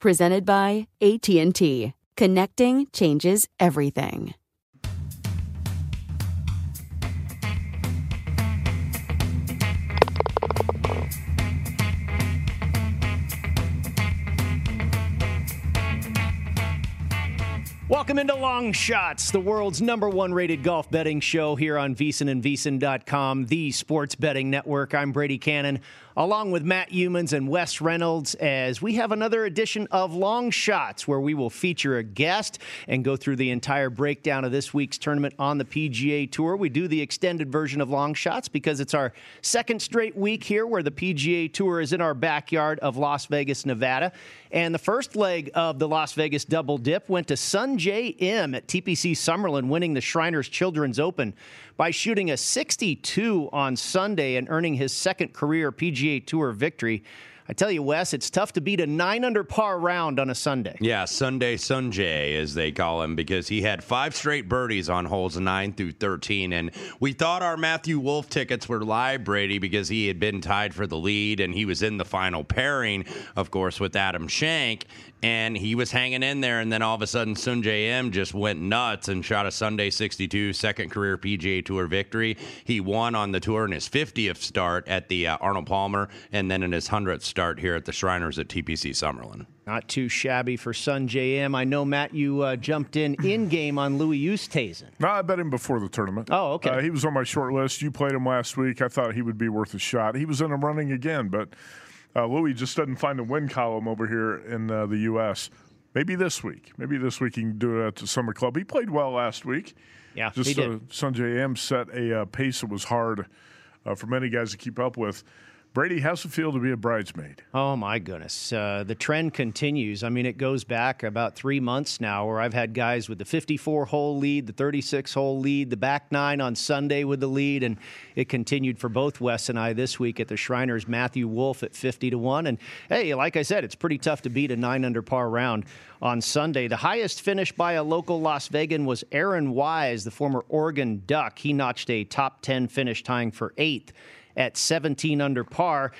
Presented by AT&T. Connecting changes everything. Welcome into Long Shots, the world's number one rated golf betting show here on VSiN and VSiN.com, the sports betting network. I'm Brady Kannon, along with Matt Youmans and Wes Reynolds, as we have another edition of Long Shots, where we will feature a guest and go through the entire breakdown of this week's tournament on the PGA Tour. We do the extended version of Long Shots because it's our second straight week here where the PGA Tour is in our backyard of Las Vegas, Nevada. And the first leg of the Las Vegas double dip went to Sungjae Im at TPC Summerlin, winning the Shriners Children's Open by shooting a 62 on Sunday and earning his second career PGA Tour victory. I tell you, Wes, it's tough to beat a nine under par round on a Sunday. Yeah, Sunday Sungjae, as they call him, because he had five straight birdies on holes nine through 13. And we thought our Matthew Wolff tickets were live, Brady, because he had been tied for the lead and he was in the final pairing, of course, with Adam Schenk and he was hanging in there. And then all of a sudden, Sungjae Im just went nuts and shot a Sunday 62 second career PGA Tour victory. He won on the tour in his 50th start at the uh, Arnold Palmer, and then in his 100th start here at the Shriners at TPC Summerlin. Not too shabby for Sungjae Im. I know, Matt, you uh, jumped in in game on Louis Oosthuizen. No, I bet him before the tournament. Oh, okay. Uh, he was on my short list. You played him last week. I thought he would be worth a shot. He was in a running again, but uh, Louis just doesn't find a win column over here in uh, the U.S. Maybe this week. Maybe this week he can do it at the Summit Club. He played well last week. Yeah, just he did. Uh, Sungjae Im set a uh, pace that was hard uh, for many guys to keep up with. Brady, how's it feel to be a bridesmaid? Oh my goodness, uh, the trend continues. I mean, it goes back about three months now, where I've had guys with the 54-hole lead, the 36-hole lead, the back nine on Sunday with the lead, and it continued for both Wes and I this week at the Shriners. Matthew Wolff at 50 to one, and hey, like I said, it's pretty tough to beat a nine under par round on Sunday. The highest finish by a local Las Vegan was Aaron Wise, the former Oregon Duck. He notched a top 10 finish, tying for eighth at 17 under par.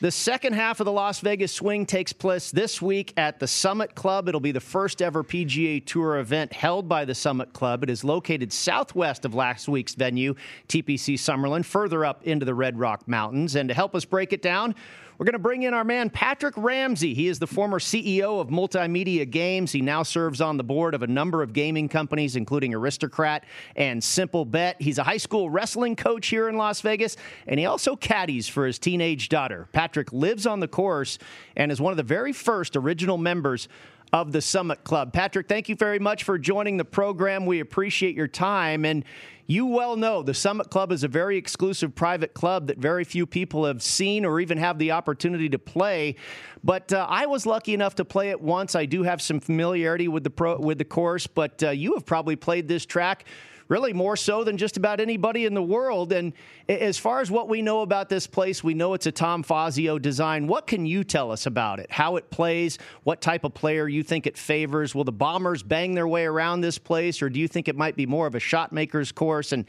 The second half of the Las Vegas swing takes place this week at the Summit Club. It'll be the first ever PGA Tour event held by the Summit Club. It is located southwest of last week's venue, TPC Summerlin, further up into the Red Rock Mountains. And to help us break it down, We're going to bring in our man, Patrick Ramsey. He is the former CEO of Multimedia Games. He now serves on the board of a number of gaming companies, including Aristocrat and Simple Bet. He's a high school wrestling coach here in Las Vegas, and he also caddies for his teenage daughter. Patrick lives on the course and is one of the very first original members of the Summit Club. Patrick, thank you very much for joining the program. We appreciate your time. And you well know the Summit Club is a very exclusive private club that very few people have seen or even have the opportunity to play. But uh, I was lucky enough to play it once. I do have some familiarity with the pro, with the course, but uh, you have probably played this track really more so than just about anybody in the world. And as far as what we know about this place, we know it's a Tom Fazio design. What can you tell us about it? How it plays? What type of player you think it favors? Will the Bombers bang their way around this place, or do you think it might be more of a shot maker's course and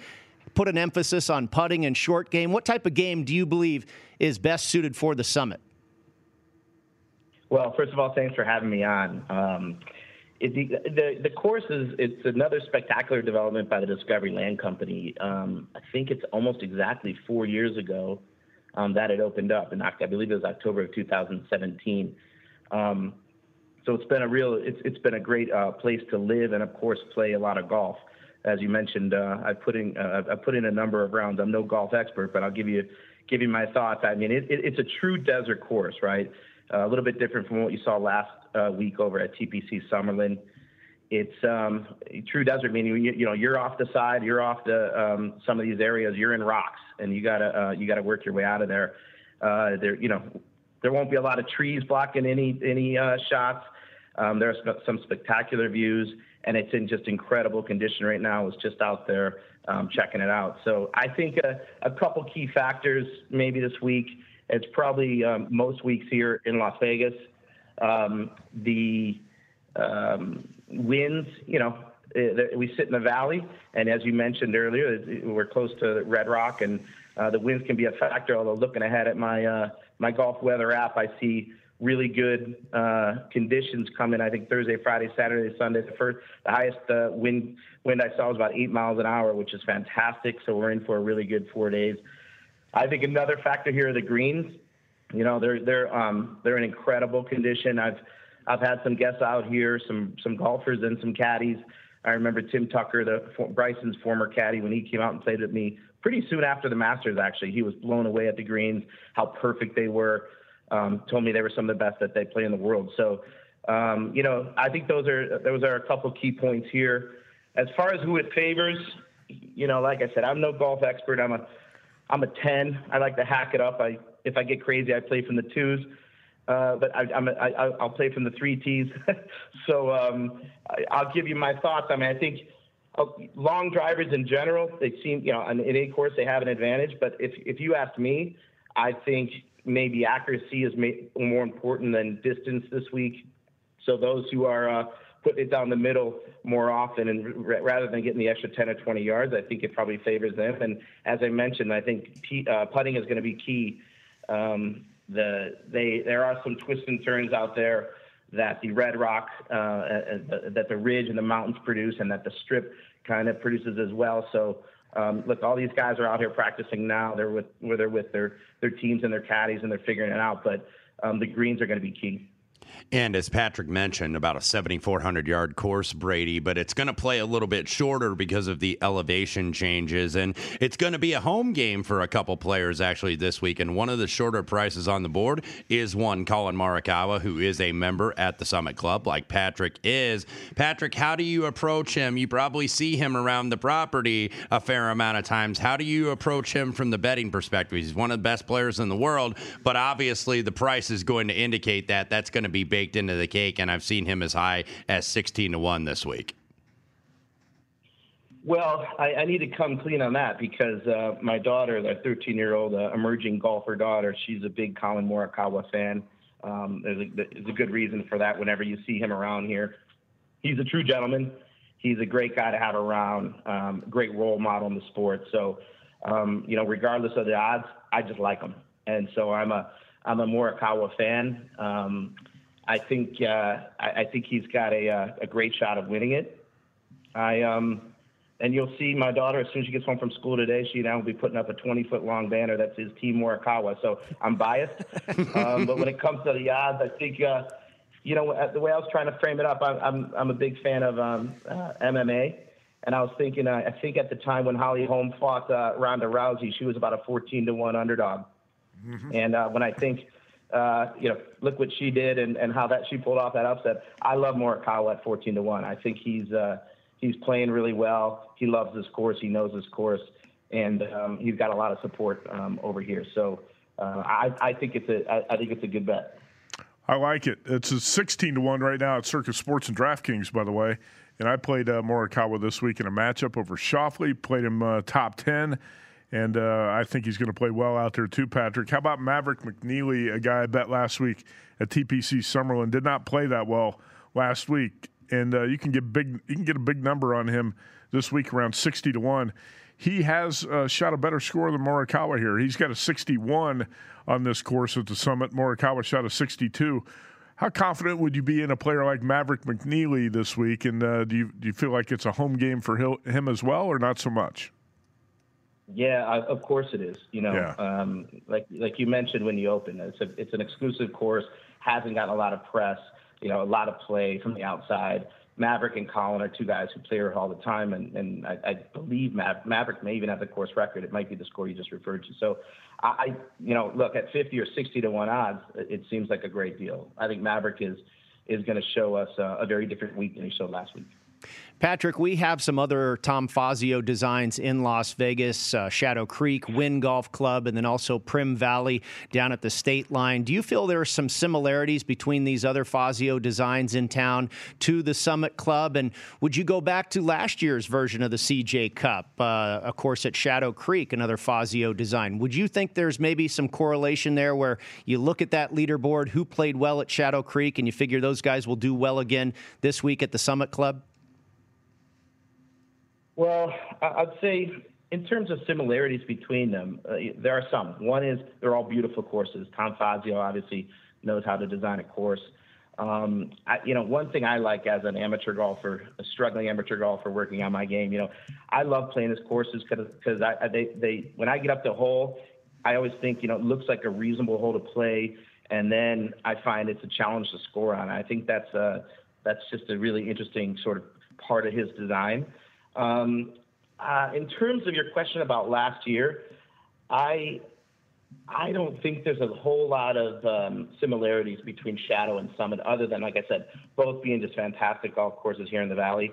put an emphasis on putting and short game? What type of game do you believe is best suited for the summit? Well, first of all, thanks for having me on. Um, it, the, the, the course is it's another spectacular development by the Discovery Land Company. Um, I think it's almost exactly four years ago um, that it opened up, and I believe it was October of 2017. Um, so it's been a real it's it's been a great uh, place to live and of course play a lot of golf. As you mentioned, uh, I put in uh, I put in a number of rounds. I'm no golf expert, but I'll give you give you my thoughts. I mean, it, it, it's a true desert course, right? Uh, a little bit different from what you saw last uh, week over at TPC Summerlin. It's um, true desert, meaning you, you, know you're off the side, you're off the um, some of these areas, you're in rocks, and you gotta uh, you gotta work your way out of there. Uh, there, you know, there won't be a lot of trees blocking any any uh, shots. Um, there's some spectacular views, and it's in just incredible condition right now. I was just out there um, checking it out. So I think a, a couple key factors maybe this week. It's probably um, most weeks here in Las Vegas. Um, the um, winds, you know, uh, we sit in the valley, and as you mentioned earlier, we're close to Red Rock, and uh, the winds can be a factor. Although looking ahead at my uh, my golf weather app, I see really good uh, conditions coming. I think Thursday, Friday, Saturday, Sunday. The first, the highest uh, wind wind I saw was about eight miles an hour, which is fantastic. So we're in for a really good four days. I think another factor here are the greens. You know, they're they're um, they're in incredible condition. I've I've had some guests out here, some some golfers and some caddies. I remember Tim Tucker, the Bryson's former caddy, when he came out and played with me pretty soon after the Masters. Actually, he was blown away at the greens, how perfect they were. Um, told me they were some of the best that they play in the world. So, um, you know, I think those are those are a couple key points here. As far as who it favors, you know, like I said, I'm no golf expert. I'm a I'm a 10. I like to hack it up. I if I get crazy, I play from the twos. Uh, but I, I'm a, I, I'll play from the three tees. so um, I, will give you my thoughts. I mean, I think uh, long drivers in general, they seem, you know, in any course they have an advantage. But if if you ask me, I think maybe accuracy is more important than distance this week. So those who are uh, putting it down the middle more often, and r- rather than getting the extra 10 or 20 yards, I think it probably favors them. And as I mentioned, I think p- uh, putting is going to be key. Um, the they there are some twists and turns out there that the Red Rock, uh, uh, that the Ridge and the mountains produce, and that the Strip kind of produces as well. So. Um, look, all these guys are out here practicing now. They're with, where they're with their, their teams and their caddies, and they're figuring it out. But um, the greens are going to be key. And as Patrick mentioned, about a 7,400 yard course, Brady, but it's going to play a little bit shorter because of the elevation changes. And it's going to be a home game for a couple players actually this week. And one of the shorter prices on the board is one Collin Morikawa, who is a member at the Summit Club, like Patrick is. Patrick, how do you approach him? You probably see him around the property a fair amount of times. How do you approach him from the betting perspective? He's one of the best players in the world, but obviously the price is going to indicate that that's going to be baked into the cake, and I've seen him as high as 16 to 1 this week. Well, I, I need to come clean on that because uh, my daughter, the 13 year old uh, emerging golfer daughter, she's a big Collin Morikawa fan. Um, there's, a, there's a good reason for that whenever you see him around here. He's a true gentleman. He's a great guy to have around, um, great role model in the sport. So, um, you know, regardless of the odds, I just like him. And so I'm a, I'm a Morikawa fan. Um, I think uh, I, I, think he's got a, uh, a great shot of winning it. I um, and you'll see my daughter as soon as she gets home from school today. She now will be putting up a 20 foot long banner that says Team Morikawa. So I'm biased, um, but when it comes to the odds, I think uh, you know the way I was trying to frame it up. I'm I'm, I'm a big fan of um, uh, MMA, and I was thinking uh, I think at the time when Holly Holm fought uh, Ronda Rousey, she was about a 14 to one underdog, mm-hmm. and uh, when I think. Uh, you know, look what she did and, and how that she pulled off that upset. I love Morikawa at 14 to one. I think he's uh, He's playing really well. He loves this course. He knows this course, and um, he's got a lot of support um, over here. So uh, I, I, think it's a I, I think it's a good bet. I like it. It's a 16 to 1 right now at Circa Sports and DraftKings, by the way. And I played uh, Morikawa this week in a matchup over Schauffele, played him uh, top 10. And uh, I think he's going to play well out there, too, Patrick. How about Maverick McNealy, a guy I bet last week at TPC Summerlin? Did not play that well last week and uh, you can get big. You can get a big number on him this week, around sixty to one. He has uh, shot a better score than Morikawa here. He's got a sixty-one on this course at the Summit. Morikawa shot a sixty-two. How confident would you be in a player like Maverick McNealy this week? And uh, do you do you feel like it's a home game for him as well, or not so much? Yeah, I, of course it is. You know, yeah. um, like like you mentioned when you opened, it's a it's an exclusive course. Hasn't gotten a lot of press you know, a lot of play from the outside. Maverick and Collin are two guys who play her all the time, and, and I, I believe Mav- Maverick may even have the course record. It might be the score you just referred to. So, I, you know, look at 50 or 60 to one odds, it seems like a great deal. I think Maverick is is going to show us a, a very different week than he showed last week. Patrick, we have some other Tom Fazio designs in Las Vegas, uh, Shadow Creek, Wynn Golf Club, and then also Primm Valley down at the state line. Do you feel there are some similarities between these other Fazio designs in town to the Summit Club? And would you go back to last year's version of the CJ Cup, uh, of course, at Shadow Creek, another Fazio design? Would you think there's maybe some correlation there where you look at that leaderboard, who played well at Shadow Creek, and you figure those guys will do well again this week at the Summit Club? Well, I'd say in terms of similarities between them, uh, there are some. One is they're all beautiful courses. Tom Fazio obviously knows how to design a course. Um, I, you know, one thing I like as an amateur golfer, a struggling amateur golfer working on my game, you know, I love playing these courses because I, I, they, they, when I get up the hole, I always think, you know, it looks like a reasonable hole to play, and then I find it's a challenge to score on. I think that's a, that's just a really interesting sort of part of his design. Um, uh, in terms of your question about last year, I I don't think there's a whole lot of um, similarities between Shadow and Summit, other than, like I said, both being just fantastic golf courses here in the Valley.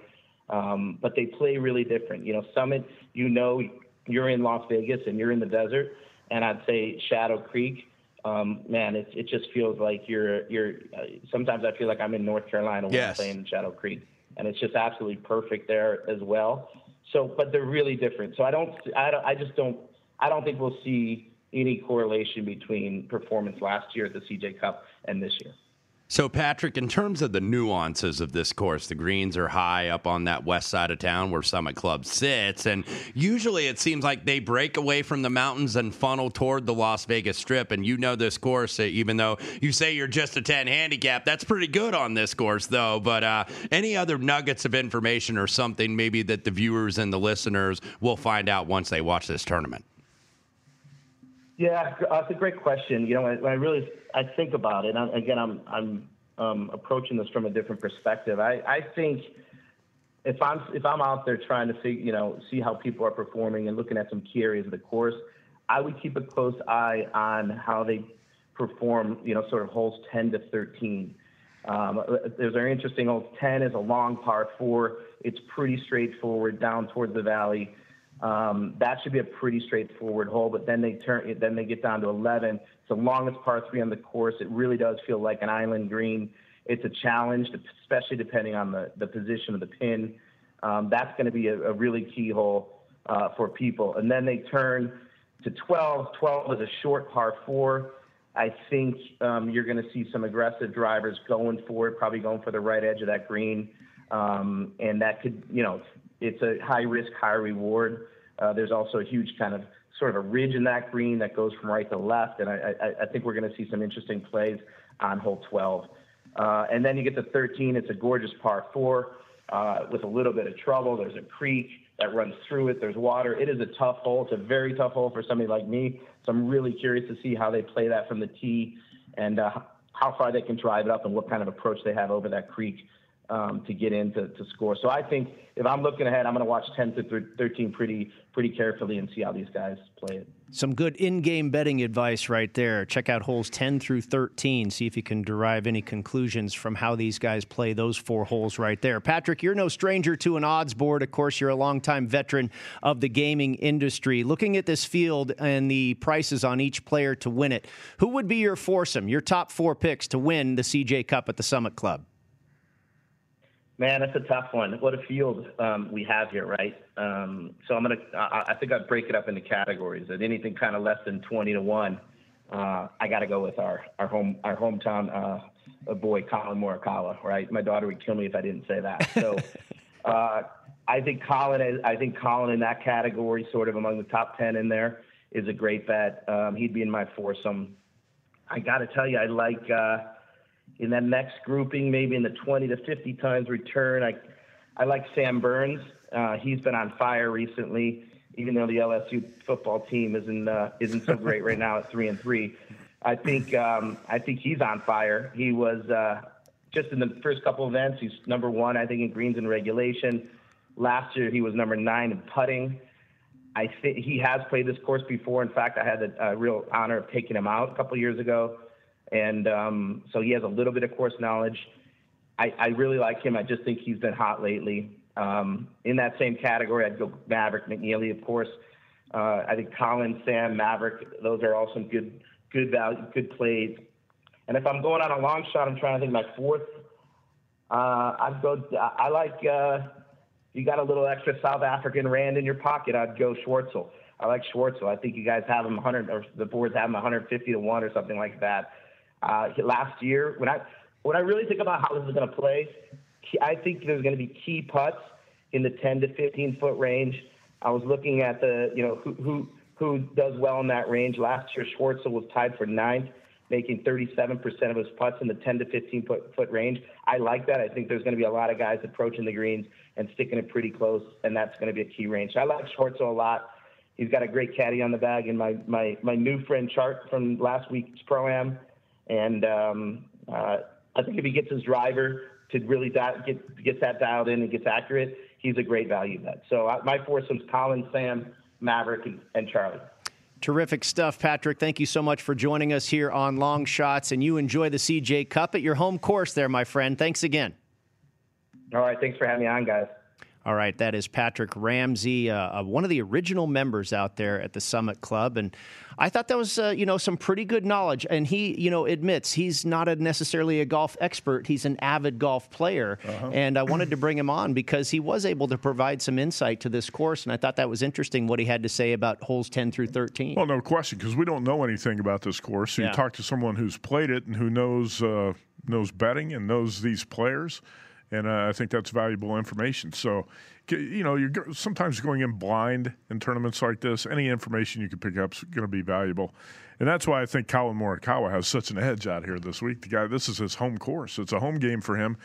Um, but they play really different. You know, Summit, you know, you're in Las Vegas and you're in the desert, and I'd say Shadow Creek. Um, man, it, it just feels like you're you're. Uh, sometimes I feel like I'm in North Carolina when yes. I'm playing in Shadow Creek and it's just absolutely perfect there as well. So, but they're really different. So I don't, I don't, I just don't, I don't think we'll see any correlation between performance last year at the CJ Cup and this year. So, Patrick, in terms of the nuances of this course, the greens are high up on that west side of town where Summit Club sits. And usually it seems like they break away from the mountains and funnel toward the Las Vegas Strip. And you know this course, uh, even though you say you're just a 10 handicap, that's pretty good on this course, though. But uh, any other nuggets of information or something maybe that the viewers and the listeners will find out once they watch this tournament? Yeah, that's a great question. You know, when I really I think about it, and again, I'm I'm um, approaching this from a different perspective. I, I think if I'm if I'm out there trying to see you know see how people are performing and looking at some key areas of the course, I would keep a close eye on how they perform. You know, sort of holes 10 to 13. Um, there's very interesting hole 10 is a long par four. It's pretty straightforward down towards the valley. Um, that should be a pretty straightforward hole, but then they turn, then they get down to 11. It's the longest par three on the course. It really does feel like an island green. It's a challenge, especially depending on the, the position of the pin. Um, that's going to be a, a, really key hole uh, for people. And then they turn to 12. 12 is a short par four. I think um, you're going to see some aggressive drivers going for it, probably going for the right edge of that green. Um, and that could, you know, it's a high risk, high reward. Uh, there's also a huge kind of sort of a ridge in that green that goes from right to left, and I, I, I think we're going to see some interesting plays on hole 12. Uh, and then you get to 13. It's a gorgeous par four uh, with a little bit of trouble. There's a creek. that runs through it. There's water. It is a tough hole. It's a very tough hole for somebody like me. So I'm really curious to see how they play that from the tee and uh, how far they can drive it up and what kind of approach they have over that creek um, to get in to, to, score. So I think if I'm looking ahead, I'm going to watch 10 to 13 pretty pretty carefully and see how these guys play it. Some good in-game betting advice right there. Check out holes 10 through 13. See if you can derive any conclusions from how these guys play those four holes right there. Patrick, you're no stranger to an odds board. Of course, you're a longtime veteran of the gaming industry. Looking at this field and the prices on each player to win it, who would be your foursome, your top four picks to win the CJ Cup at the Summit Club? Man, that's a tough one. What a field um, we have here, right? Um, so I'm gonna. I, I, think I'd break it up into categories. At anything kind of less than 20 to one, uh, I got to go with our our home our hometown uh, boy Collin Morikawa, right? My daughter would kill me if I didn't say that. So uh, I think Collin. I think Collin in that category, sort of among the top 10 in there, is a great bet. Um, he'd be in my foursome. I got to tell you, I like. In that next grouping, maybe in the 20 to 50 times return, I, I like Sam Burns. Uh, he's been on fire recently, even though the LSU football team isn't uh, isn't so great right now at three and three. I think um, I think he's on fire. He was uh, just in the first couple events. He's number one, I think, in greens and regulation. Last year, he was number nine in putting. I think he has played this course before. In fact, I had the uh, real honor of taking him out a couple years ago and um, so he has a little bit of course knowledge. I, I really like him. I just think he's been hot lately. Um, in that same category, I'd go Maverick McNealy, of course. Uh, I think Collin, Sam, Maverick, those are all some good, good value, good plays. And if I'm going on a long shot, I'm trying to think my fourth. Uh, I'd go. I like. Uh, you got a little extra South African rand in your pocket. I'd go Schwartzel. I like Schwartzel. I think you guys have him 100, or the boards have him 150 to one or something like that. Uh, last year, when I when I really think about how this is going to play, I think there's going to be key putts in the 10 to 15 foot range. I was looking at the you know who who who does well in that range. Last year, Schwartzel was tied for ninth, making 37% of his putts in the 10 to 15 foot, foot range. I like that. I think there's going to be a lot of guys approaching the greens and sticking it pretty close, and that's going to be a key range. I like Schwartzel a lot. He's got a great caddy on the bag, and my my my new friend Chart from last week's pro am and um, uh, I think if he gets his driver to really di- get gets that dialed in and gets accurate, he's a great value bet. So my foursome's Collin, Sam, Maverick, and, and Charlie. Terrific stuff, Patrick. Thank you so much for joining us here on Long Shots, and you enjoy the CJ Cup at your home course there, my friend. Thanks again. All right, thanks for having me on, guys. All right, that is Patrick Ramsey, uh, uh, one of the original members out there at the Summit Club, and I thought that was uh, you know some pretty good knowledge. And he you know admits he's not a necessarily a golf expert; he's an avid golf player, uh-huh. and I wanted to bring him on because he was able to provide some insight to this course, and I thought that was interesting what he had to say about holes ten through thirteen. Well, no question, because we don't know anything about this course. So yeah. you talk to someone who's played it and who knows uh, knows betting and knows these players and uh, I think that's valuable information. So, you know, you're sometimes going in blind in tournaments like this. Any information you can pick up is going to be valuable, and that's why I think Collin Morikawa has such an edge out here this week. The guy, this is his home course. It's a home game for him,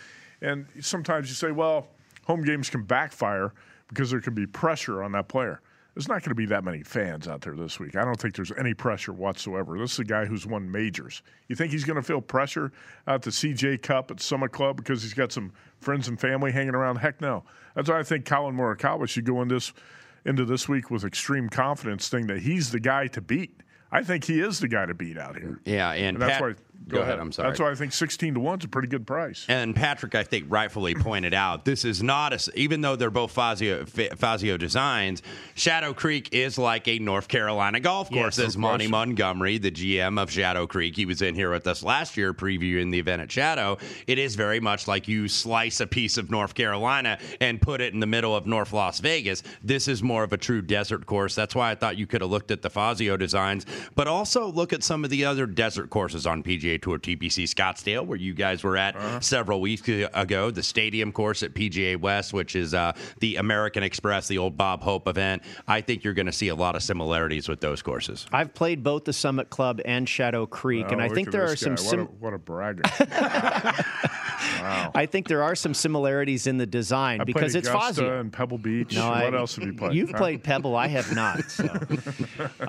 and sometimes you say, well, home games can backfire because there can be pressure on that player there's not going to be that many fans out there this week. I don't think there's any pressure whatsoever. This is a guy who's won majors. You think he's going to feel pressure at the CJ Cup at Summit Club because he's got some friends and family hanging around? Heck no. That's why I think Collin Morikawa should go in this into this week with extreme confidence, thing that he's the guy to beat. I think he is the guy to beat out here. Yeah, and, and that's Pat, why. Go, go ahead. I'm sorry. That's why I think 16 to one is a pretty good price. And Patrick, I think, rightfully pointed out this is not a. Even though they're both Fazio, Fazio designs, Shadow Creek is like a North Carolina golf course. Yes, as Monty Montgomery, the GM of Shadow Creek, he was in here with us last year previewing the event at Shadow. It is very much like you slice a piece of North Carolina and put it in the middle of North Las Vegas. This is more of a true desert course. That's why I thought you could have looked at the Fazio designs, but also look at some of the other desert courses on PGA Tour TPC Scottsdale, where you guys were at uh-huh. several weeks ago. The stadium course at PGA West, which is uh, the American Express, the old Bob Hope event. I think you're going to see a lot of similarities with those courses. I've played both the Summit Club and Shadow Creek, oh, and I think there are some. Sim- what, a, what a bragger! Wow. I think there are some similarities in the design I because it's Fazio. and Pebble Beach. No, what I- else have you played? You've played Pebble. I have not. So.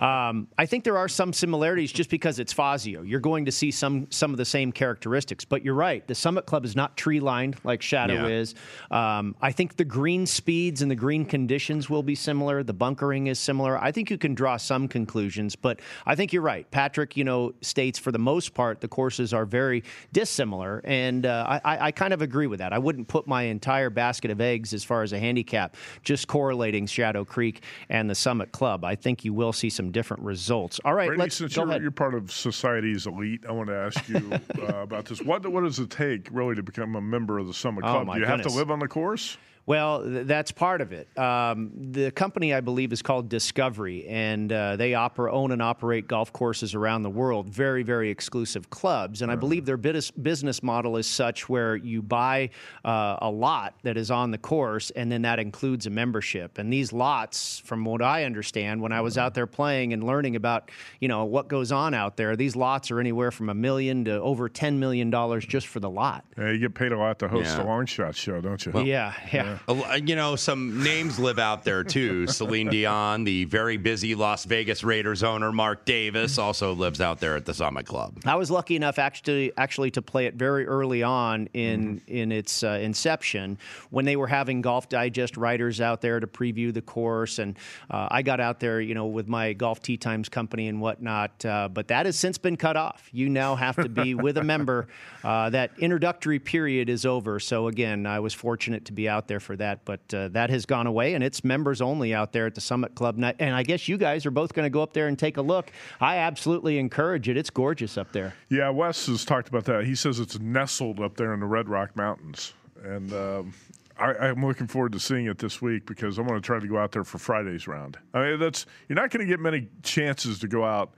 um, I think there are some similarities just because it's Fazio. You're going to see some some of the same characteristics. But you're right. The Summit Club is not tree lined like Shadow Yeah. is. Um, I think the green speeds and the green conditions will be similar. The bunkering is similar. I think you can draw some conclusions. But I think you're right. Patrick, you know, states for the most part the courses are very dissimilar, and uh, I, I, kind of agree with that. I wouldn't put my entire basket of eggs as far as a handicap just correlating Shadow Creek and the Summit Club. I think you will see some different results. All right, Brady, let's since go you're, you're part of society's elite, I want to ask you uh, about this. What what does it take really to become a member of the Summit Oh, Club? my Do you have to live on the course? Well, th- that's part of it. Um, the company, I believe, is called Discovery, and uh, they oper- own and operate golf courses around the world, very, very exclusive clubs. And I believe their bus- business model is such where you buy uh, a lot that is on the course, and then that includes a membership. And these lots, from what I understand, when I was out there playing and learning about, you know, what goes on out there, these lots are anywhere from a million to over ten million dollars just for the lot. Yeah, you get paid a lot to host Yeah. the long shot show, don't you? yeah, yeah. Lo- You know, some names live out there too. Celine Dion, the very busy Las Vegas Raiders owner, Mark Davis, also lives out there at the Summit Club. I was lucky enough actually actually to play it very early on in Mm-hmm. in its uh, inception when they were having Golf Digest writers out there to preview the course, and uh, I got out there, you know, with my Golf Tea Times company and whatnot. Uh, but that has since been cut off. You now have to be with a member. Uh, that introductory period is over. So again, I was fortunate to be out there for that, but uh, that has gone away, and it's members only out there at the Summit Club. And I- guess you guys are both going to go up there and take a look. I absolutely encourage it. It's gorgeous up there. Yeah, Wes has talked about that. He says it's nestled up there in the Red Rock Mountains, and um, I, I'm looking forward to seeing it this week because I'm going to try to go out there for Friday's round. I mean, that's you're not going to get many chances to go out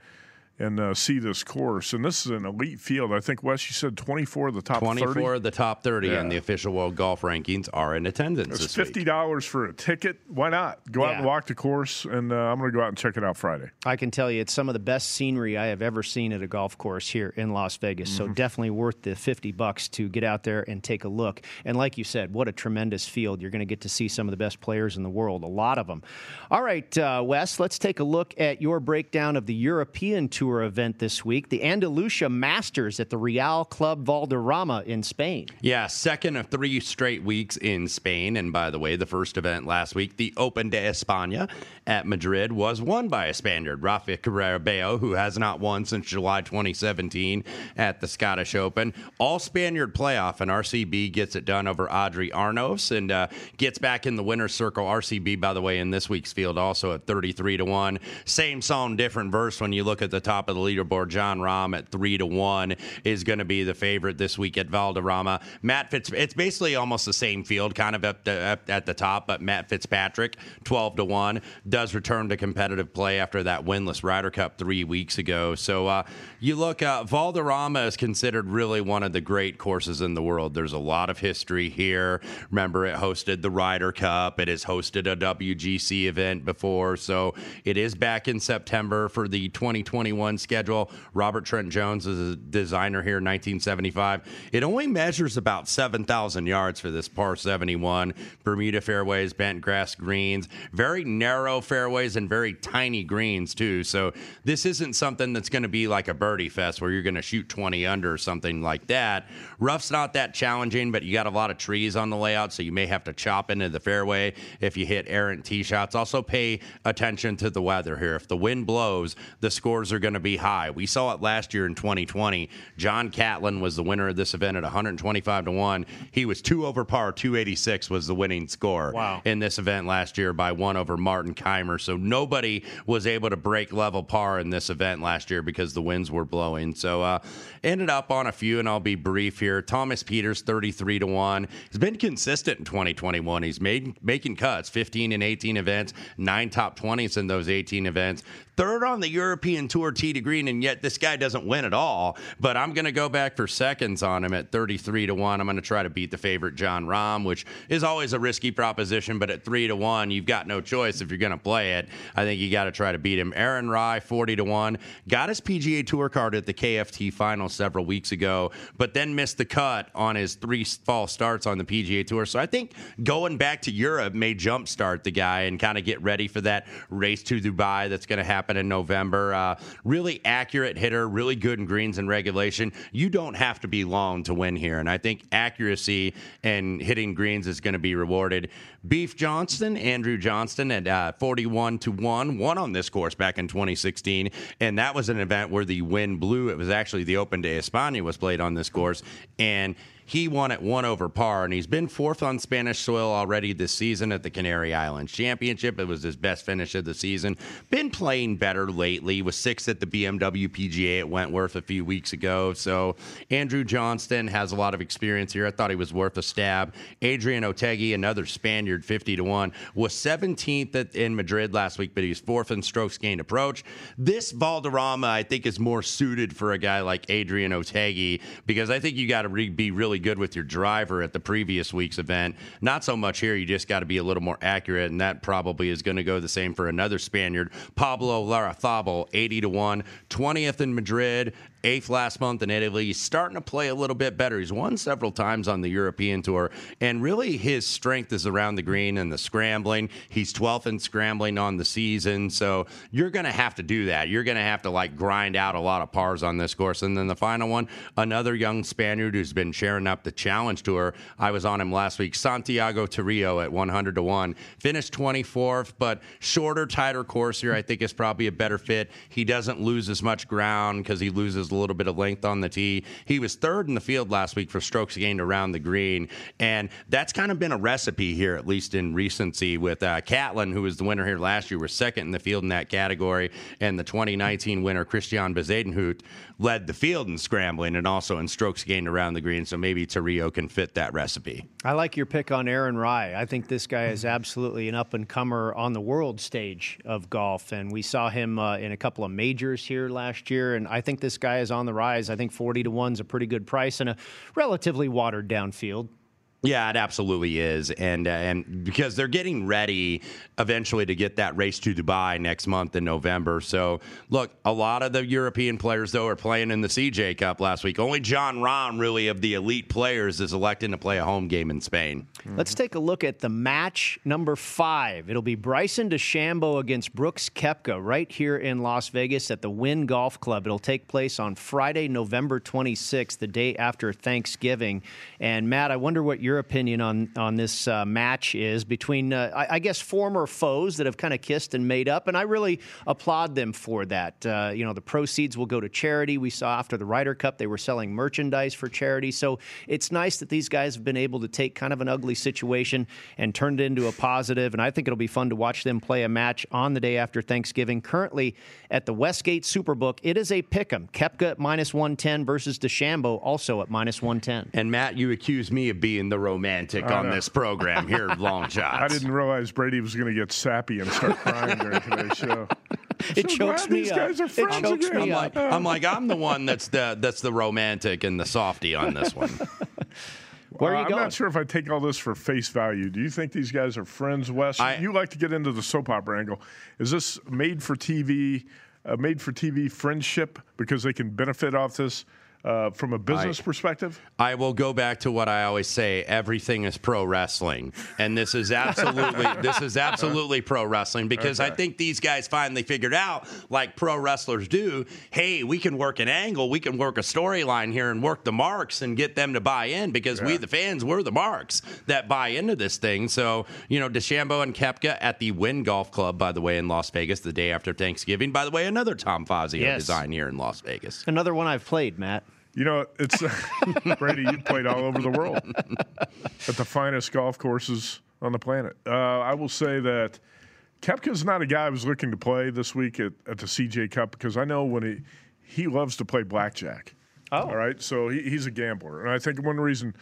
and uh, see this course, and this is an elite field. I think Wes, you said 24 of the top 24 30. of the top 30 Yeah. in the official World Golf Rankings are in attendance It's this fifty week. dollars for a ticket. Why not go out and walk the course? And uh, I'm going to go out and check it out Friday. I can tell you it's some of the best scenery I have ever seen at a golf course here in Las Vegas. So definitely worth the 50 bucks to get out there and take a look. And like you said, what a tremendous field. You're going to get to see some of the best players in the world, a lot of them. All right, uh, Wes, let's take a look at your breakdown of the European Tour event this week, the Andalusia Masters at the Real Club Valderrama in Spain. Yeah, second of three straight weeks in Spain. And by the way, the first event last week, the Open de España at Madrid, was won by a Spaniard, Rafa Cabrera Bello, who has not won since July 2017 at the Scottish Open. All Spaniard playoff, and RCB gets it done over Adri Arnaus and uh, gets back in the winner's circle. RCB, by the way, in this week's field, also at 33 to 1. Same song, different verse when you look at the top of the leaderboard. Jon Rahm at 3 to 1 is going to be the favorite this week at Valderrama. Matt Fitz, it's basically almost the same field, kind of up, the, at the top, but Matt Fitzpatrick, 12 to 1, does return to competitive play after that winless Ryder Cup three weeks ago. So uh, you look, uh, Valderrama is considered really one of the great courses in the world. There's a lot of history here. Remember, it hosted the Ryder Cup, it has hosted a WGC event before. So it is back in September for the 2021 schedule. Robert Trent Jones is a designer here in 1975. It only measures about 7,000 yards for this par 71. Bermuda fairways, bent grass greens, very narrow fairways and very tiny greens too. So this isn't something that's going to be like a birdie fest where you're going to shoot 20 under or something like that. Rough's not that challenging, but you got a lot of trees on the layout, so you may have to chop into the fairway if you hit errant tee shots. Also pay attention to the weather here. If the wind blows, the scores are going to be high. We saw it last year in 2020. John Catlin was the winner of this event at 125 to 1. He was 2 over par, 286 was the winning score Wow. in this event last year by 1 over Martin Kaymer. So nobody was able to break level par in this event last year because the winds were blowing. So uh ended up on a few and I'll be brief here. Thomas Pieters 33 to 1. He's been consistent in 2021. He's made making cuts, 15 and 18 events, 9 top 20s in those 18 events. Third on the European Tour tee to green, and yet this guy doesn't win at all. But I'm going to go back for seconds on him at 33 to one. I'm going to try to beat the favorite Jon Rahm, which is always a risky proposition. But at three to one, you've got no choice if you're going to play it. I think you got to try to beat him. Aaron Rai, 40 to one, got his PGA Tour card at the KFT final several weeks ago, but then missed the cut on his three fall starts on the PGA Tour. So I think going back to Europe may jumpstart the guy and kind of get ready for that race to Dubai that's going to happen in November. Uh, really accurate hitter, really good in greens and regulation. You don't have to be long to win here, and I think accuracy and hitting greens is going to be rewarded. Beef Johnston, Andrew Johnston at uh, 41 to 1, won on this course back in 2016. And that was an event where the wind blew. It was actually the Open de España was played on this course. And he won at one over par, and he's been fourth on Spanish soil already this season at the Canary Islands Championship. It was his best finish of the season. Been playing better lately. Was sixth at the BMW PGA at Wentworth a few weeks ago. So Andrew Johnston has a lot of experience here. I thought he was worth a stab. Adrian Otaegui, another Spaniard, 50 to 1, was 17th in Madrid last week, but he's fourth in strokes gained approach. This Valderrama, I think, is more suited for a guy like Adrian Otaegui because I think you got to re- be really good with your driver at the previous week's event. Not so much here. You just got to be a little more accurate, and that probably is going to go the same for another Spaniard, Pablo Larrazabal, 80 to 1, 20th in Madrid, eighth last month in Italy. He's starting to play a little bit better. He's won several times on the European Tour, and really his strength is around the green and the scrambling. He's 12th in scrambling on the season, so you're going to have to do that. You're going to have to like grind out a lot of pars on this course. And then the final one, another young Spaniard who's been sharing up the Challenge Tour. I was on him last week, Santiago Tarrio at 100 to one, finished 24th, but shorter, tighter course here. I think is probably a better fit. He doesn't lose as much ground because he loses a little bit of length on the tee. He was third in the field last week for strokes gained around the green, and that's kind of been a recipe here, at least in recency, with uh, Catlin, who was the winner here last year, was second in the field in that category, and the 2019 winner Christiaan Bezuidenhout led the field in scrambling and also in strokes gained around the green. So maybe Tarrio can fit that recipe. I like your pick on Aaron Rai. I think this guy is absolutely an up and comer on the world stage of golf, and we saw him uh, in a couple of majors here last year. And I think this guy is on the rise. I think 40 to 1 is a pretty good price and a relatively watered down field. Yeah, it absolutely is, and uh, and because they're getting ready eventually to get that race to Dubai next month in November. So look, a lot of the European players though are playing in the CJ Cup last week. Only Jon Rahm, really of the elite players, is electing to play a home game in Spain. Let's take a look at the match number five. It'll be Bryson DeChambeau against Brooks Koepka right here in Las Vegas at the Wynn Golf Club. It'll take place on Friday, November 26th, the day after Thanksgiving. And Matt, I wonder what your opinion on on this uh, match is between, uh, I, I, guess, former foes that have kind of kissed and made up, and I really applaud them for that. Uh, you know, the proceeds will go to charity. We saw after the Ryder Cup they were selling merchandise for charity, so it's nice that these guys have been able to take kind of an ugly situation and turn it into a positive. And I think it'll be fun to watch them play a match on the day after Thanksgiving. Currently at the Westgate Superbook, it is a pick 'em. Koepka minus 110 versus DeChambeau also at minus 110. And Matt, you accuse me of being the romantic on this program here, long shots. I didn't realize Brady was going to get sappy and start crying during today's show. it so chokes me these up. Guys are it chokes again. me I'm up. like, I'm like, I'm the one that's the that's the romantic and the softy on this one. Where are you Uh, I'm going? not sure if I take all this for face value. Do you think these guys are friends, Wes? I- you like to get into the soap opera angle. Is this made for TV, uh, made for TV friendship because they can benefit off this uh, from a business perspective? I will go back to what I always say: everything is pro wrestling, and this is absolutely this is absolutely pro wrestling because I think these guys finally figured out, like pro wrestlers do. Hey, we can work an angle, we can work a storyline here, and work the marks and get them to buy in because we, the fans, we're the marks that buy into this thing. So you know, DeChambeau and Koepka at the Wynn Golf Club, by the way, in Las Vegas, the day after Thanksgiving. By the way, another Tom Fazio Yes. design here in Las Vegas. Another one I've played, Matt. You know, it's Brady. You played all over the world at the finest golf courses on the planet. Uh, I will say that Koepka's not a guy I was looking to play this week at, at the CJ Cup because I know when he he loves to play blackjack. Oh. all right. So he, he's a gambler, and I think one reason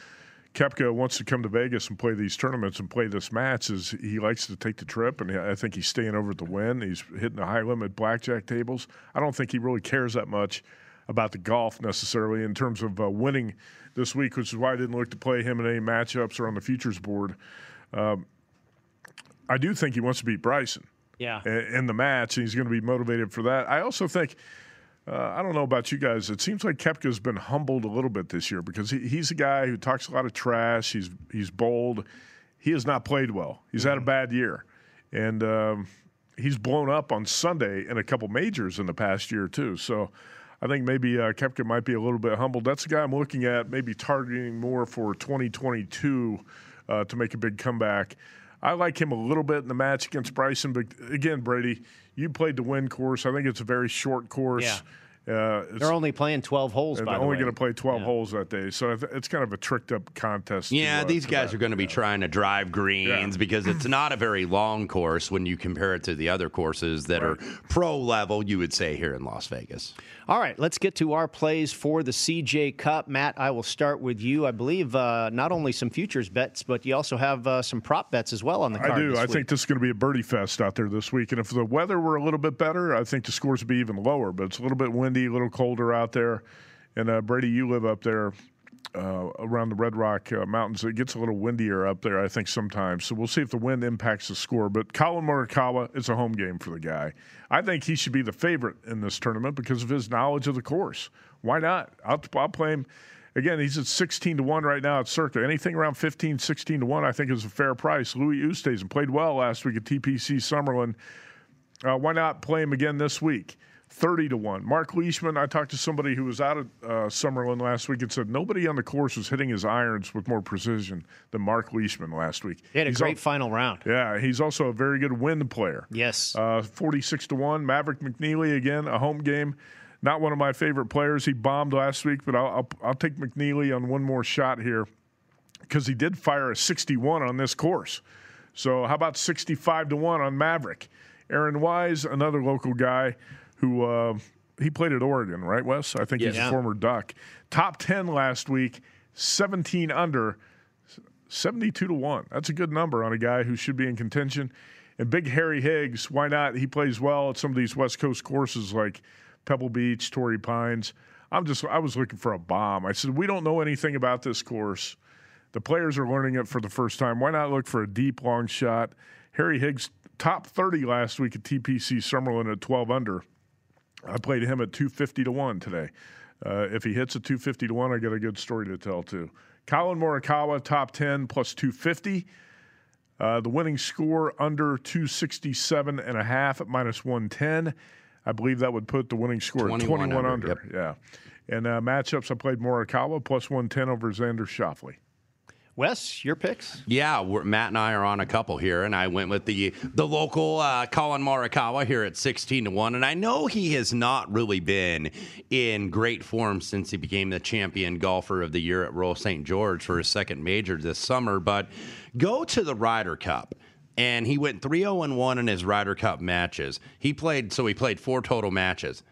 Koepka wants to come to Vegas and play these tournaments and play this match is he likes to take the trip, and I think he's staying over at the Wynn. He's hitting the high limit blackjack tables. I don't think he really cares that much about the golf necessarily in terms of uh, winning this week, which is why I didn't look to play him in any matchups or on the futures board. Um, I do think he wants to beat Bryson. Yeah. In the match, and he's going to be motivated for that. I also think uh, I don't know about you guys. It seems like Koepka's been humbled a little bit this year because he, he's a guy who talks a lot of trash. He's he's bold. He has not played well. He's mm-hmm. had a mm-hmm. bad year, and um, he's blown up on Sunday in a couple majors in the past year too. So. I think maybe uh, Koepka might be a little bit humbled. That's the guy I'm looking at, maybe targeting more for 2022 uh, to make a big comeback. I like him a little bit in the match against Bryson, but again, Brady, you played the Wynn course. I think it's a very short course. Yeah. Uh, They're only playing 12 holes. They're only going to play 12 yeah. holes that day, so it's kind of a tricked up contest. Yeah, to, uh, these guys that. are going to be yeah. trying to drive greens yeah. because it's not a very long course when you compare it to the other courses that right. are pro level. You would say here in Las Vegas. All right, let's get to our plays for the CJ Cup. Matt, I will start with you. I believe uh, not only some futures bets, but you also have uh, some prop bets as well on the card. I do. I week. think this is going to be a birdie fest out there this week, and if the weather were a little bit better, I think the scores would be even lower. But it's a little bit windy, a little colder out there. And uh, Brady, you live up there uh, around the Red Rock uh, Mountains. It gets a little windier up there, I think, sometimes. So we'll see if the wind impacts the score. But Collin Morikawa, it's a home game for the guy. I think he should be the favorite in this tournament because of his knowledge of the course. Why not? I'll, I'll play him. Again, he's at 16 to 1 right now at Circa. Anything around 15, 16 to 1, I think is a fair price. Louis Oosthuizen played well last week at TPC Summerlin. Uh, why not play him again this week? 30 to 1. Mark Leishman, I talked to somebody who was out at uh, Summerlin last week and said nobody on the course was hitting his irons with more precision than Mark Leishman last week. He had a he's great al- final round. Yeah, he's also a very good wind player. Yes. Uh, 46 to 1. Maverick McNealy, again, a home game. Not one of my favorite players. He bombed last week, but I'll, I'll, I'll take McNealy on one more shot here because he did fire a 61 on this course. So how about 65 to 1 on Maverick? Aaron Wise, another local guy who uh, he played at Oregon, right, Wes? I think he's a former Duck. Top 10 last week, 17 under, 72 to 1. That's a good number on a guy who should be in contention. And Big Harry Higgs, why not? He plays well at some of these West Coast courses like Pebble Beach, Torrey Pines. I'm just I was looking for a bomb. I said, "We don't know anything about this course. The players are learning it for the first time. Why not look for a deep long shot?" Harry Higgs top 30 last week at TPC Summerlin at 12 under. I played him at 250 to 1 today. Uh, if he hits a 250 to 1, I got a good story to tell too. Collin Morikawa, top 10 plus 250. Uh, the winning score under 267 and a half at minus 110. I believe that would put the winning score 21 at 21 under. under. Yep. Yeah. And uh, matchups, I played Morikawa plus 110 over Xander Schauffele. Wes, your picks? Yeah, Matt and I are on a couple here, and I went with the the local uh, Collin Morikawa here at sixteen to one, and I know he has not really been in great form since he became the champion golfer of the year at Royal St. George for his second major this summer. But go to the Ryder Cup and he went 3-0 1 in his Ryder Cup matches. He played so he played four total matches.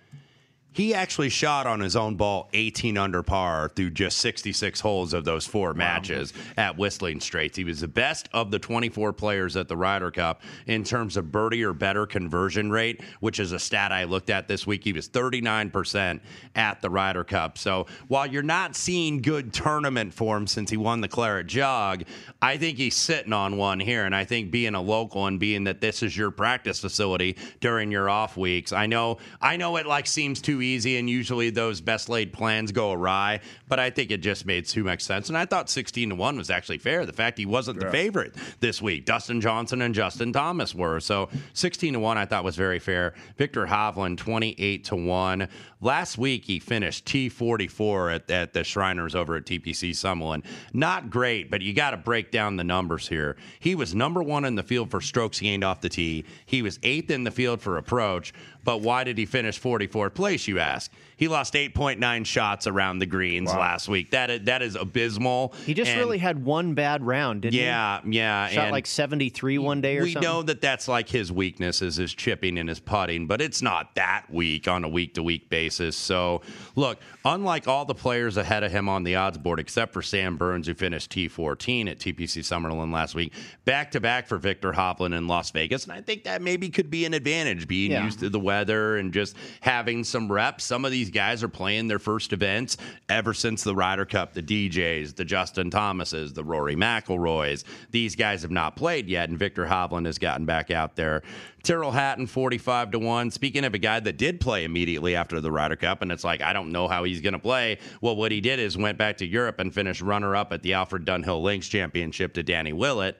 He actually shot on his own ball 18 under par through just 66 holes of those four wow. matches at Whistling Straits. He was the best of the 24 players at the Ryder Cup in terms of birdie or better conversion rate, which is a stat I looked at this week. He was 39% at the Ryder Cup. So while you're not seeing good tournament form since he won the Claret Jug, I think he's sitting on one here. And I think being a local and being that this is your practice facility during your off weeks, I know I know it like seems too easy, and usually those best laid plans go awry. But I think it just made too much sense, and I thought 16 to one was actually fair. The fact he wasn't yeah. the favorite this week, Dustin Johnson and Justin Thomas were. So 16 to one, I thought was very fair. Viktor Hovland 28 to one. Last week he finished T44 at, at the Shriners over at TPC Summerlin. Not great, but you got to break down the numbers here. He was number one in the field for strokes gained off the tee. He was eighth in the field for approach. But why did he finish 44th place, you ask? He lost 8.9 shots around the greens wow. last week. That is, that is abysmal. He just and really had one bad round, didn't yeah, he? Yeah, yeah. Shot like 73 one day or we something. know that that's like his weakness is his chipping and his putting, but it's not that weak on a week to week basis basis. So, look, unlike all the players ahead of him on the odds board, except for Sam Burns, who finished T14 at TPC Summerlin last week, back to back for Viktor Hovland in Las Vegas. And I think that maybe could be an advantage, being Yeah. used to the weather and just having some reps. Some of these guys are playing their first events ever since the Ryder Cup, the DJs, the Justin Thomases, the Rory McIlroys. These guys have not played yet, and Viktor Hovland has gotten back out there. Tyrrell Hatton, 45 to 1. Speaking of a guy that did play immediately after the Ryder Cup, and it's like, I don't know how he's going to play. Well, what he did is went back to Europe and finished runner up at the Alfred Dunhill Links Championship to Danny Willett.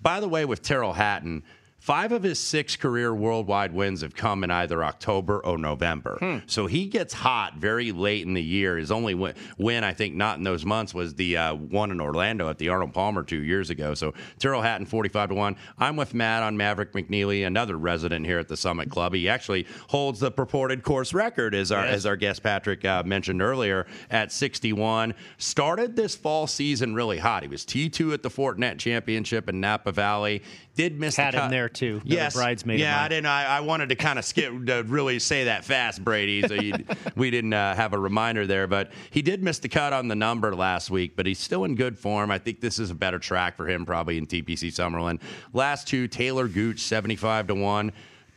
By the way, with Tyrrell Hatton, five of his six career worldwide wins have come in either October or November. So he gets hot very late in the year. His only win, win I think, not in those months, was the uh, one in Orlando at the Arnold Palmer two years ago. So Tyrrell Hatton, 45 to 1. I'm with Matt on Maverick McNealy, another resident here at the Summit Club. He actually holds the purported course record, as our, as our guest Patrick uh, mentioned earlier, at 61. Started this fall season really hot. He was T2 at the Fortinet Championship in Napa Valley. Did miss Had the cut. him there too. Yes, bridesmaid. Yeah. I didn't. I, I wanted to kind of skip to really say that fast, Brady. So you, we didn't uh, have a reminder there, but he did miss the cut on the number last week. But he's still in good form. I think this is a better track for him, probably in TPC Summerlin. Last two, Taylor Gooch, seventy-five to one.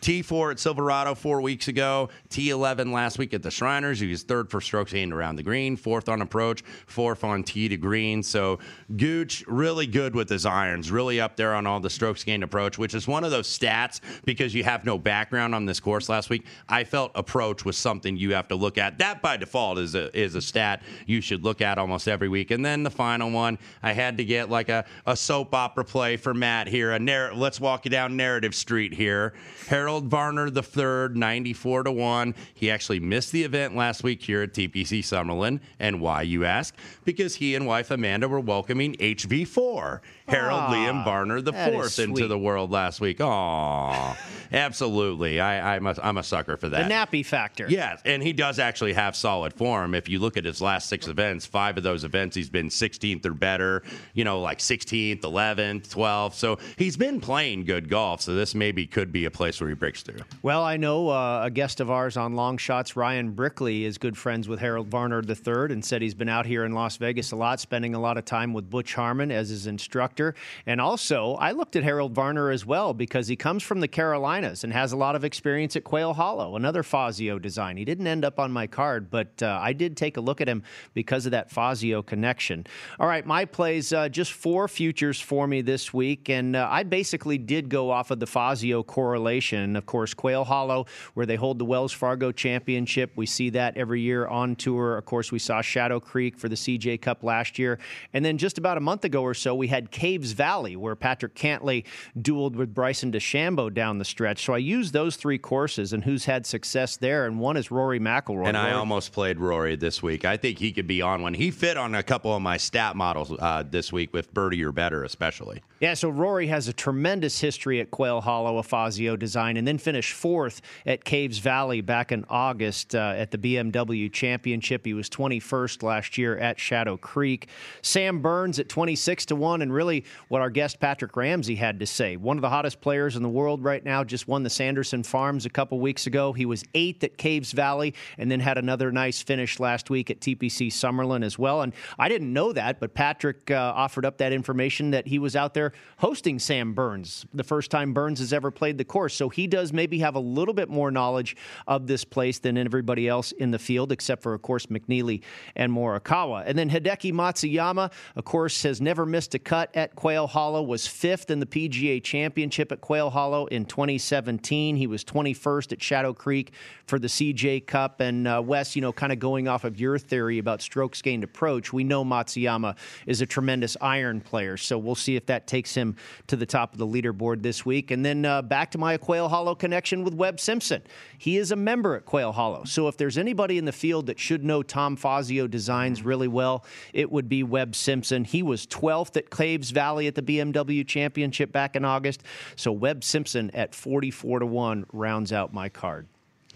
T4 at Silverado four weeks ago. T11 last week at the Shriners. He was third for strokes gained around the green, fourth on approach, fourth on tee to green. So Gooch really good with his irons, really up there on all the strokes gained approach, which is one of those stats because you have no background on this course last week. I felt approach was something you have to look at. That by default is a is a stat you should look at almost every week. And then the final one, I had to get like a, a soap opera play for Matt here. A narr- let's walk you down narrative street here. Harold Varner the third, 94 to 1. He actually missed the event last week here at TPC Summerlin. And why, you ask? Because he and wife Amanda were welcoming HV4, Harold Aw, Liam Varner the that is fourth into the world last week. Aw, absolutely. I, I'm, a, I'm a sucker for that. The nappy factor. Yes, and he does actually have solid form. If you look at his last six events, five of those events he's been 16th or better, you know, like 16th, 11th, 12th. So he's been playing good golf. So this maybe could be a place where he breaks through. Well, I know uh, a guest of ours on Long Shots, Ryan Brickley, is good friends with Harold Varner III and said he's been out here in Las Vegas a lot, spending a lot of time with Butch Harmon as his instructor. And also, I looked at Harold Varner as well because he comes from the Carolinas and has a lot of experience at Quail Hollow, another Fazio design. He didn't end up on my card, but uh, I did take a look at him because of that Fazio connection. All right, my plays, uh, just four futures for me this week. And uh, I basically did go off of the Fazio correlation. And of course, Quail Hollow, where they hold the Wells Fargo Championship. We see that every year on tour. Of course, we saw Shadow Creek for the CJ Cup last year. And then just about a month ago or so, we had Caves Valley, where Patrick Cantlay dueled with Bryson DeChambeau down the stretch. So I used those three courses and who's had success there. And one is Rory McIlroy. And I Rory- almost played Rory this week. I think he could be on one. He fit on a couple of my stat models uh, this week with birdie or better, especially. Yeah, so Rory has a tremendous history at Quail Hollow, a Fazio and then finished fourth at Caves Valley back in August uh, at the BMW Championship. He was 21st last year at Shadow Creek. Sam Burns at 26 to 1, and really what our guest Patrick Ramsey had to say. One of the hottest players in the world right now, just won the Sanderson Farms a couple weeks ago. He was eighth at Caves Valley and then had another nice finish last week at TPC Summerlin as well. And I didn't know that, but Patrick uh, offered up that information that he was out there hosting Sam Burns, the first time Burns has ever played the course. So he does maybe have a little bit more knowledge of this place than everybody else in the field, except for, of course, McNealy and Morikawa. And then Hideki Matsuyama, of course, has never missed a cut at Quail Hollow, was fifth in the PGA Championship at Quail Hollow in 2017. He was 21st at Shadow Creek for the CJ Cup. And uh, Wes, you know, kind of going off of your theory about strokes gained approach, we know Matsuyama is a tremendous iron player. So we'll see if that takes him to the top of the leaderboard this week. And then uh, back to my Quail Hollow connection with Webb Simpson. He is a member at Quail Hollow. So if there's anybody in the field that should know Tom Fazio designs really well, it would be Webb Simpson. He was 12th at Caves Valley at the BMW Championship back in August. So Webb Simpson at 44 to 1 rounds out my card.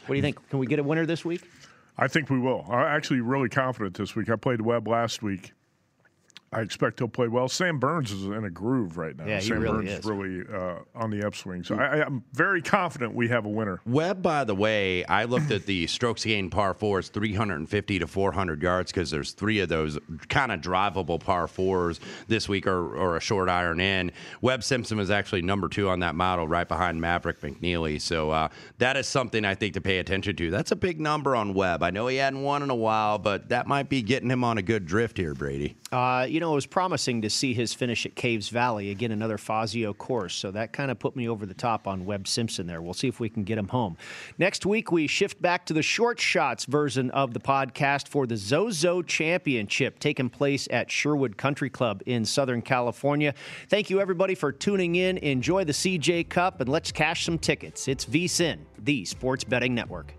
What do you think? Can we get a winner this week? I think we will. I'm actually really confident this week. I played Webb last week, I expect he'll play well. Sam Burns is in a groove right now. Yeah, he Sam really Burns is. really uh, on the upswing. So I, I'm very confident we have a winner. Webb, by the way, I looked at the strokes gained par fours, 350 to 400 yards, because there's three of those kind of drivable par fours this week or, or a short iron in. Webb Simpson was actually number two on that model, right behind Maverick McNealy. So uh, that is something I think to pay attention to. That's a big number on Webb. I know he hadn't won in a while, but that might be getting him on a good drift here, Brady. Uh, you know, it was promising to see his finish at Caves Valley again, another Fazio course. So that kind of put me over the top on Webb Simpson there. We'll see if we can get him home. Next week, we shift back to the short shots version of the podcast for the Zozo Championship taking place at Sherwood Country Club in Southern California. Thank you, everybody, for tuning in. Enjoy the CJ Cup and let's cash some tickets. It's VSIN, the Sports Betting Network.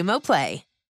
Play.